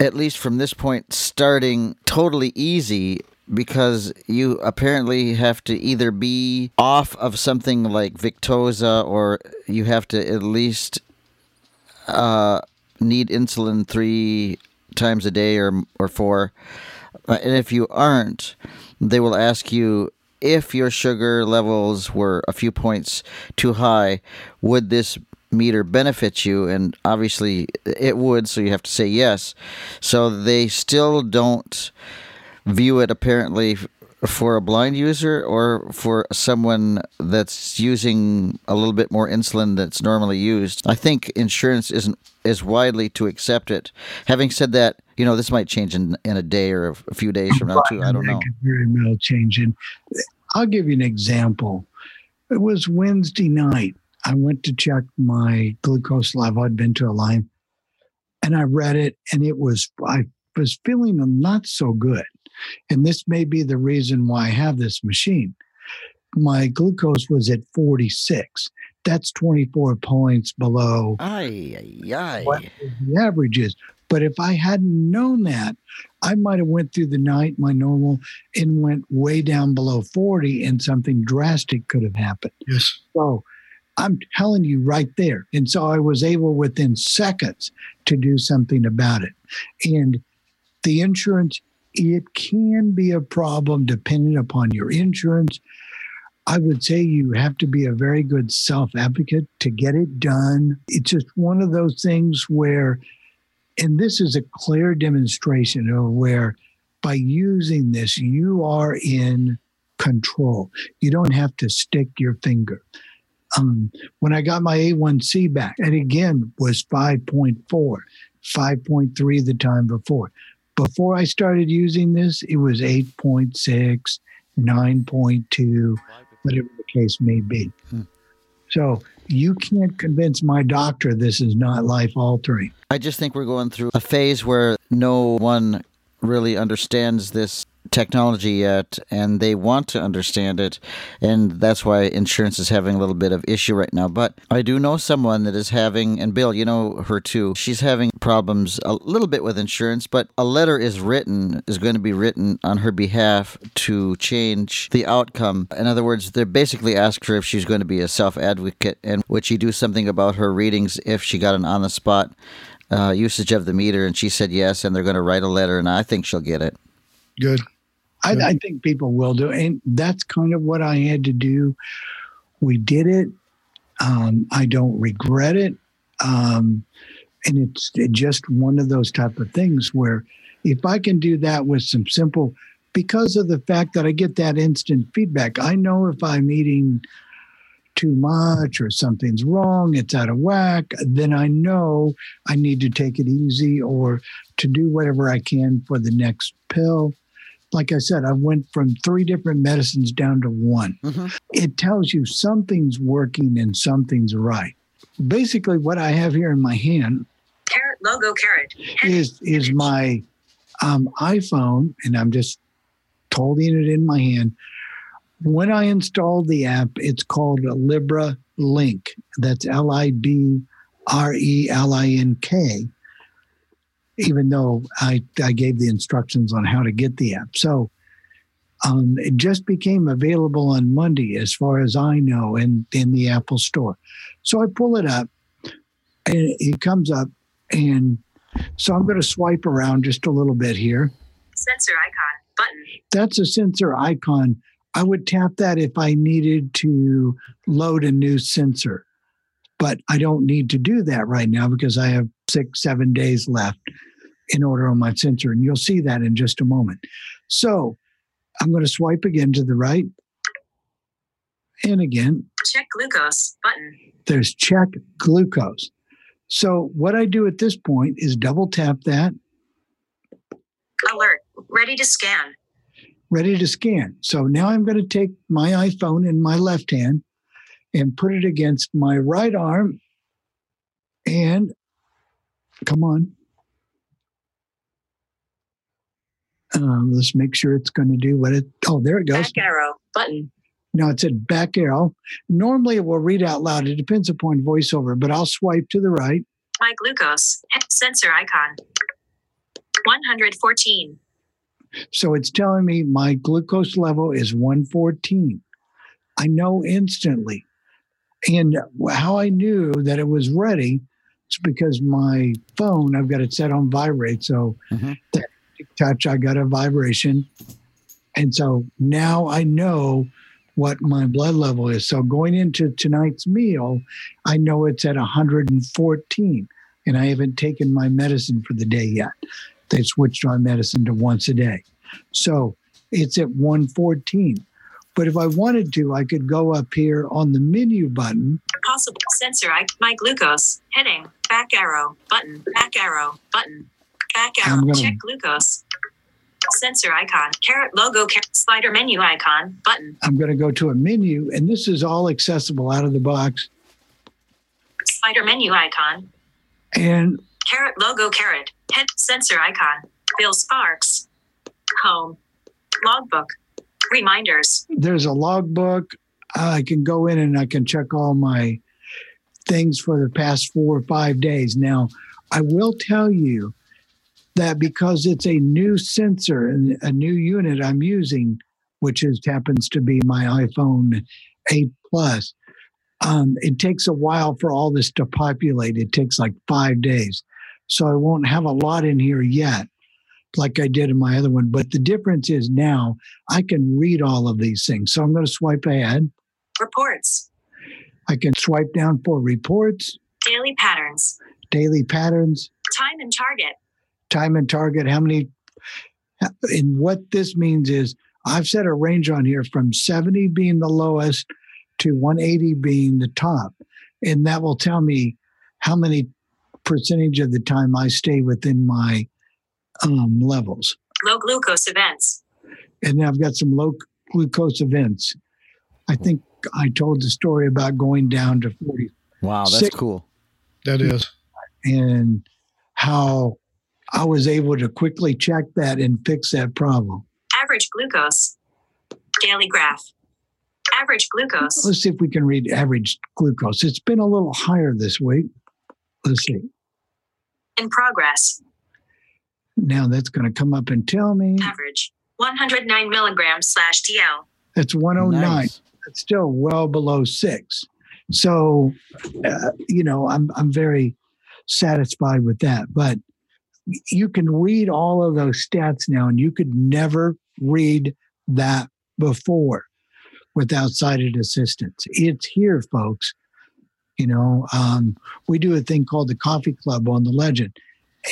at least from this point, starting totally easy because you apparently have to either be off of something like Victoza or you have to at least uh, need insulin three times a day or or four. And if you aren't, they will ask you if your sugar levels were a few points too high, would this meter benefit you? And obviously it would, so you have to say yes. So they still don't view it apparently for a blind user or for someone that's using a little bit more insulin that's normally used. I think insurance isn't as widely to accept it. Having said that, you know, this might change in, in a day or a few days from now too. I don't know. very well change. And I'll give you an example. It was Wednesday night. I went to check my glucose level. I'd been to a line and I read it, and it was, I was feeling not so good. And this may be the reason why I have this machine. My glucose was at 46. That's 24 points below Aye, aye, aye. what the average is. But if I hadn't known that, I might have went through the night my normal and went way down below 40 and something drastic could have happened. Yes. So I'm telling you right there. And so I was able within seconds to do something about it. And the insurance, it can be a problem depending upon your insurance. I would say you have to be a very good self advocate to get it done. It's just one of those things where, and this is a clear demonstration of where by using this, you are in control. You don't have to stick your finger. Um, when I got my A1C back, it again was 5.4, 5.3 the time before. Before I started using this, it was 8.6, 9.2, whatever the case may be. Hmm. So you can't convince my doctor this is not life altering. I just think we're going through a phase where no one really understands this technology yet and they want to understand it and that's why insurance is having a little bit of issue right now. But i do know someone that is having and bill you know her too she's having problems a little bit with insurance but a letter is written is going to be written on her behalf to change the outcome. In other words they're basically ask her if she's going to be a self-advocate and would she do something about her readings if she got an on the spot uh, usage of the meter? And she said yes and they're going to write a letter and i think she'll get it. Good. I, I think people will do, and that's kind of what I had to do. We did it. Um, I don't regret it, um, and it's just one of those type of things where if I can do that with some simple, because of the fact that I get that instant feedback, I know if I'm eating too much or something's wrong, it's out of whack, then I know I need to take it easy or to do whatever I can for the next pill like I said, I went from three different medicines down to one. Mhm. It tells you something's working and something's right. Basically, what I have here in my hand Carrot logo carrot. Is is my um, iPhone, and I'm just holding it in my hand. When I installed the app, it's called Libra Link. That's L I B R E L I N K. Even though I, I gave the instructions on how to get the app. So um, it just became available on Monday, as far as I know, in, in the Apple Store. So I pull it up, and it comes up, and so I'm going to swipe around just a little bit here. Sensor icon. Button. That's a sensor icon. I would tap that if I needed to load a new sensor, but I don't need to do that right now because I have six, seven days left in order on my sensor. And you'll see that in just a moment. So I'm going to swipe again to the right. And again, Check glucose. Button. there's check glucose. So what I do at this point is double tap that, Alert. Ready to scan. ready to scan. So now I'm going to take my iPhone in my left hand and put it against my right arm. And come on. Um, let's make sure it's going to do what it. Oh, there it goes. Back arrow. Button. No, it said back arrow. Normally it will read out loud. It depends upon voiceover, but I'll swipe to the right. My glucose. Sensor icon. 114. So it's telling me my glucose level is 114. I know instantly. And how I knew that it was ready is because my phone, I've got it set on vibrate. So Mhm. that touch, I got a vibration. And so now I know what my blood level is. So going into tonight's meal, I know it's at 114 and I haven't taken my medicine for the day yet. They switched my medicine to once a day. So it's at 114. But if I wanted to, I could go up here on the menu button Possible sensor I My glucose. Heading. Back arrow. Button. Back arrow. Button. Back arrow. Check glucose. Sensor icon. Carrot logo. Car- slider menu icon. Button. I'm going to go to a menu, and this is all accessible out of the box. Slider menu icon. And Carrot logo. Carrot. Head sensor icon. Bill Sparks. Home. Logbook. Reminders. there's a logbook. I can go in and I can check all my things for the past four or five days. Now, I will tell you that because it's a new sensor and a new unit I'm using, which is happens to be my iPhone 8 Plus, um, it takes a while for all this to populate. It takes like five days. So I won't have a lot in here yet, like I did in my other one. But the difference is now I can read all of these things. So I'm going to swipe ahead. Reports. I can swipe down for reports, Daily patterns. daily patterns, Time and target. time and target, how many And what this means is I've set a range on here from 70 being the lowest to 180 being the top. And that will tell me how many percentage of the time I stay within my um, levels. Low glucose events. And then I've got some low glucose events. I think I told the story about going down to 40 Wow, that's Six- cool. That is. and how I was able to quickly check that and fix that problem. Average glucose. Daily graph. Average glucose. Let's see if we can read average glucose. It's been a little higher this week. Let's see. In progress. Now that's going to come up and tell me Average. 109 milligrams slash DL. that's 109. Nice. Still well below six. So, uh, you know, I'm I'm very satisfied with that. But you can read all of those stats now, and you could never read that before without sighted assistance. It's here, folks. You know, um, we do a thing called the Coffee Club on the Legend,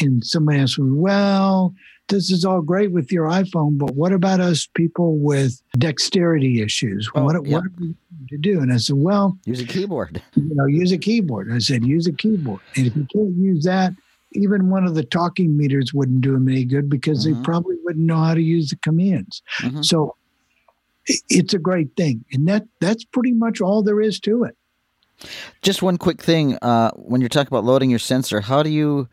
and somebody asked me, "Well, this is all great with your iPhone, but what about us people with dexterity issues? Oh, what, yeah. what are we to do?" And I said, "Well, Use a keyboard. you know, use a keyboard." I said, "Use a keyboard, and if you can't use that." Even one of the talking meters wouldn't do them any good because Mhm. they probably wouldn't know how to use the commands. Mhm. So it's a great thing, and that that's pretty much all there is to it. Just one quick thing. Uh, when you're talking about loading your sensor, how do you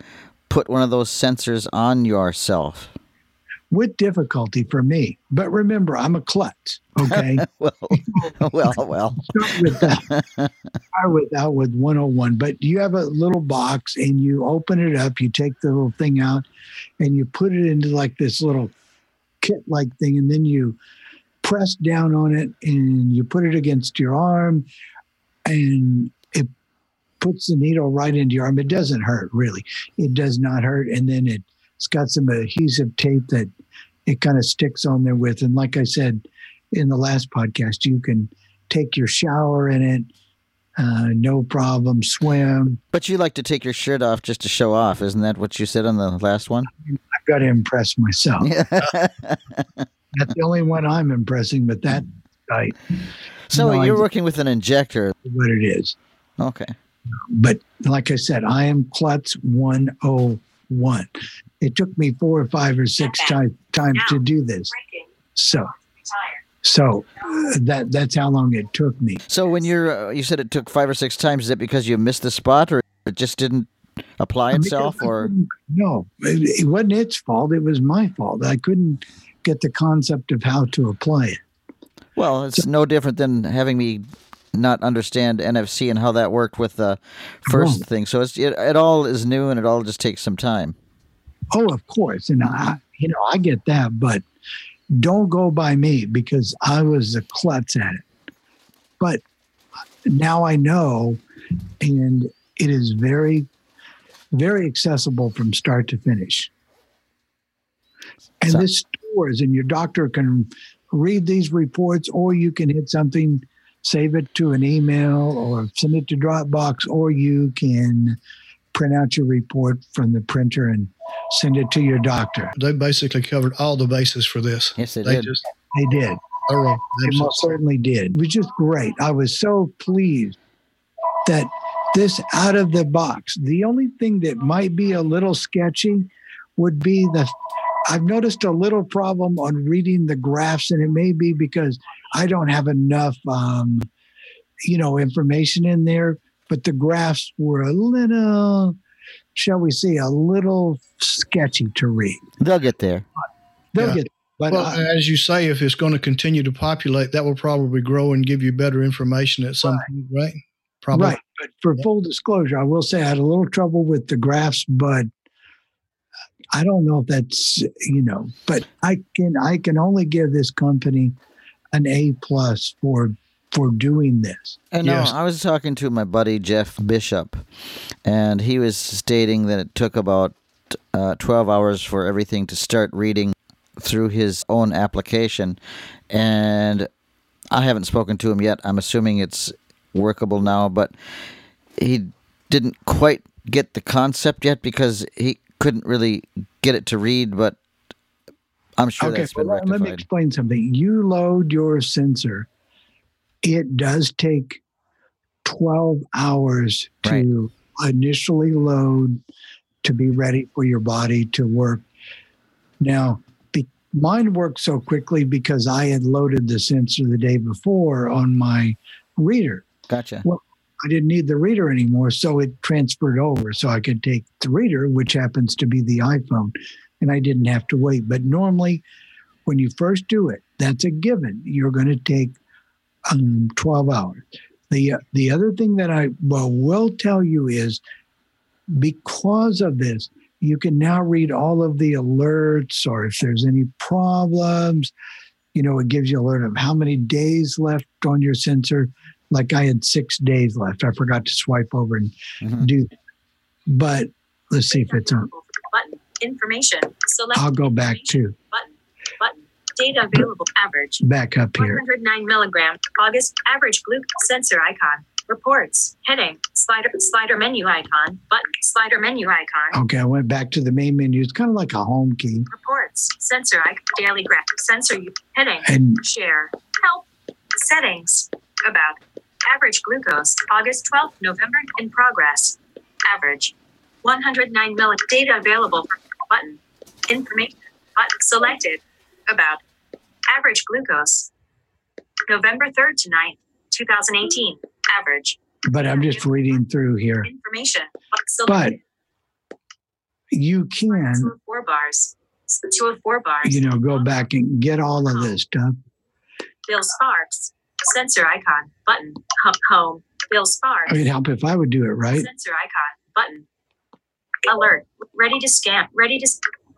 put one of those sensors on yourself? With difficulty for me, but remember, I'm a klutz. Okay, well, well, well. start with that. Start with out with 101. But you have a little box, and you open it up. You take the little thing out, and you put it into like this little kit-like thing, and then you press down on it, and you put it against your arm, and puts the needle right into your arm. It doesn't hurt really. It does not hurt, and then it, it's got some adhesive tape that it kind of sticks on there with. And like I said in the last podcast, you can take your shower in it, uh, no problem. Swim. But you like to take your shirt off just to show off, isn't that what you said on the last one? I've got to impress myself. That's the only one I'm impressing, but that right, so No, I you're d- working with an injector. what it is. Okay. But like I said, I am Klutz 101. It took me four or five or six ti- times to do this. So, so uh, that that's how long it took me. So when you're, uh, you said it took five or six times. Is that because you missed the spot, or it just didn't apply itself, Because I or no, it, it wasn't its fault. It was my fault. I couldn't get the concept of how to apply it. well, it's no different than having me not understand NFC and how that worked with the first thing. So it's it, it all is new, and it all just takes some time. Oh, of course, and I, you know, I get that, but don't go by me because I was a klutz at it. But now I know, and it is very, very accessible from start to finish. And So- this stores, and your doctor can read these reports, or you can hit something, save it to an email, or send it to Dropbox, or you can print out your report from the printer and send it to your doctor. They basically covered all the bases for this. Yes, they They did. just They did. thorough. They most certainly did. It was just great. I was so pleased that this out of the box. The only thing that might be a little sketchy would be the I've noticed a little problem on reading the graphs, and it may be because I don't have enough um, you know, information in there, but the graphs were a little shall we say, a little sketchy to read. They'll get there. They'll Yeah. get but well, I- as you say, if it's going to continue to populate, that will probably grow and give you better information at some point, right? Probably. Right. But for Yeah. full disclosure, I will say I had a little trouble with the graphs, but I don't know if that's you know, but I can I can only give this company an A plus for for doing this. I know. Yes. I was talking to my buddy Jeff Bishop, and he was stating that it took about uh, 12 hours for everything to start reading through his own application. And I haven't spoken to him yet. I'm assuming it's workable now, but he didn't quite get the concept yet because he couldn't really get it to read. But I'm sure okay, that's been well, let me explain something. You load your sensor, it does take 12 hours to initially load to be ready for your body to work. Now, be, mine worked so quickly because I had loaded the sensor the day before on my reader. Gotcha. Well, I didn't need the reader anymore, so it transferred over so I could take the reader, which happens to be the iPhone, and I didn't have to wait. But normally, when you first do it, that's a given. You're going to take um, 12 hours. The uh, the other thing that I well will tell you is because of this, you can now read all of the alerts or if there's any problems. You know, it gives you alert of how many days left on your sensor. Like I had six days left. I forgot to swipe over and Mhm. do that. But let's see if it's on. Information. Select. I'll go back to Button. Button. Data available. Average. back up here. 109 milligram. August. Average glucose sensor icon. Reports. Heading. Slider. Slider menu icon. Button. Slider menu icon. Okay, I went back to the main menu. It's kind of like a home key. Reports. Sensor icon. Daily graph. Sensor. Heading. And Share. Help. Settings. About. Average glucose. August 12th. November. In progress. Average. 109 milli. Data available. Button. Information. Button. Selected. About. Average glucose. November 3rd to 9th, 2018. Average. but I'm just reading through here. Information. But Selected. you can, 204 bars. 204 bars. you know, go back and get all of this stuff. Bill Sparks. Sensor icon. Button. Home. Bill Sparks. It'd help if I would do it right. Sensor icon. Button. Alert. Ready to scan. Ready to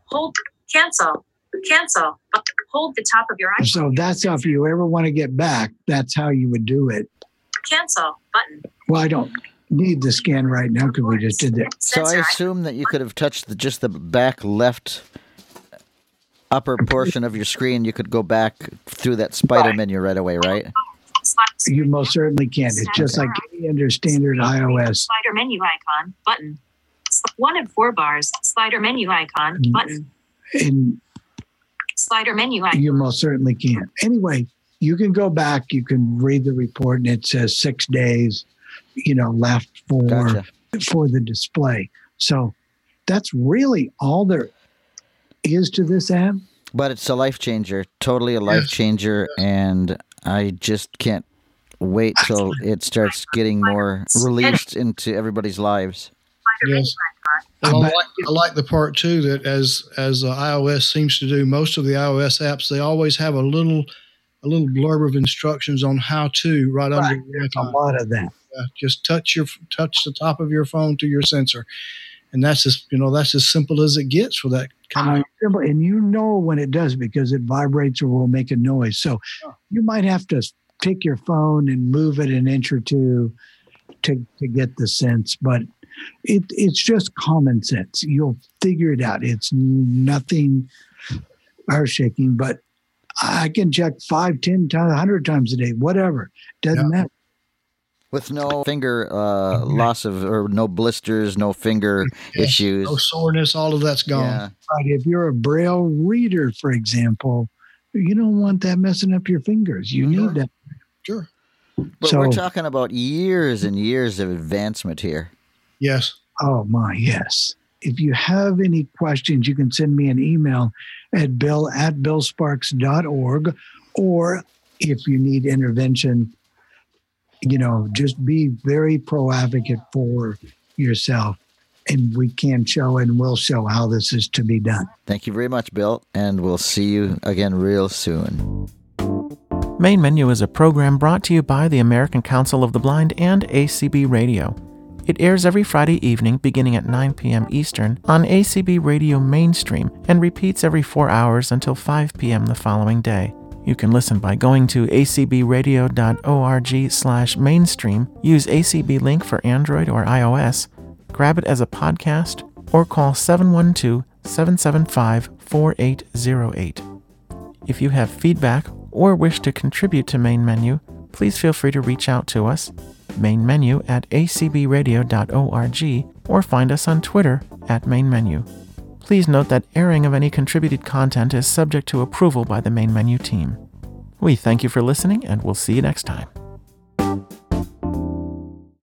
hold. Cancel. Cancel. Hold the top of your iPhone. So that's how if you ever want to get back, that's how you would do it. Cancel. Button. Well, I don't need the scan right now because we just did that. So I assume that you could have touched the, just the back left upper portion of your screen. You could go back through that slider menu right away, right? You most certainly can. It's just like any under standard iOS. Slider menu icon. Button. S- One of four bars. Slider menu icon. Mm. Button. And Slider menu icon. you most certainly can. Anyway, you can go back, you can read the report, and it says six days, you know, left for Gotcha. for the display. So that's really all there is to this app. But it's a life changer, totally a life Yes. changer, and I just can't wait till it starts getting more released into everybody's lives. Yes. Icon. Well, I bet- like, I like the part too that as as uh, iOS seems to do, most of the iOS apps they always have a little a little blurb of instructions on how to right, Right. under the A lot of that. Yeah, just touch your touch the top of your phone to your sensor, and that's as you know that's as simple as it gets for that kind of. Uh, and you know when it does because it vibrates or will make a noise. So you might have to take your phone and move it an inch or two to to get the sense, but it it's just common sense. You'll figure it out. It's nothing earth shaking, but I can check five, ten times, hundred times a day, whatever. Doesn't Yeah. matter. With no finger uh, loss of, or no blisters, no finger Yes. issues. No soreness, all of that's gone. Yeah. Right. If you're a braille reader, for example, you don't want that messing up your fingers. You Sure. need that. Sure. But So- we're talking about years and years of advancement here. Yes. Oh my, yes. If you have any questions, you can send me an email at bill at billsparks.org. Or if you need intervention, you know, just be very pro advocate for yourself. And we can show and will show how this is to be done. Thank you very much, Bill, and we'll see you again real soon. Main Menu is a program brought to you by the American Council of the Blind and ACB Radio. It airs every Friday evening beginning at 9 p.m. Eastern on ACB Radio Mainstream and repeats every four hours until 5 p.m. the following day. You can listen by going to acbradio.org slash mainstream, use ACB Link for Android or iOS, grab it as a podcast, or call 712 775 4808. If you have feedback or wish to contribute to Main Menu, please feel free to reach out to us, main menu at acbradio.org, or find us on Twitter at Main Menu. Please note that airing of any contributed content is subject to approval by the main menu team. We thank you for listening, and we'll see you next time.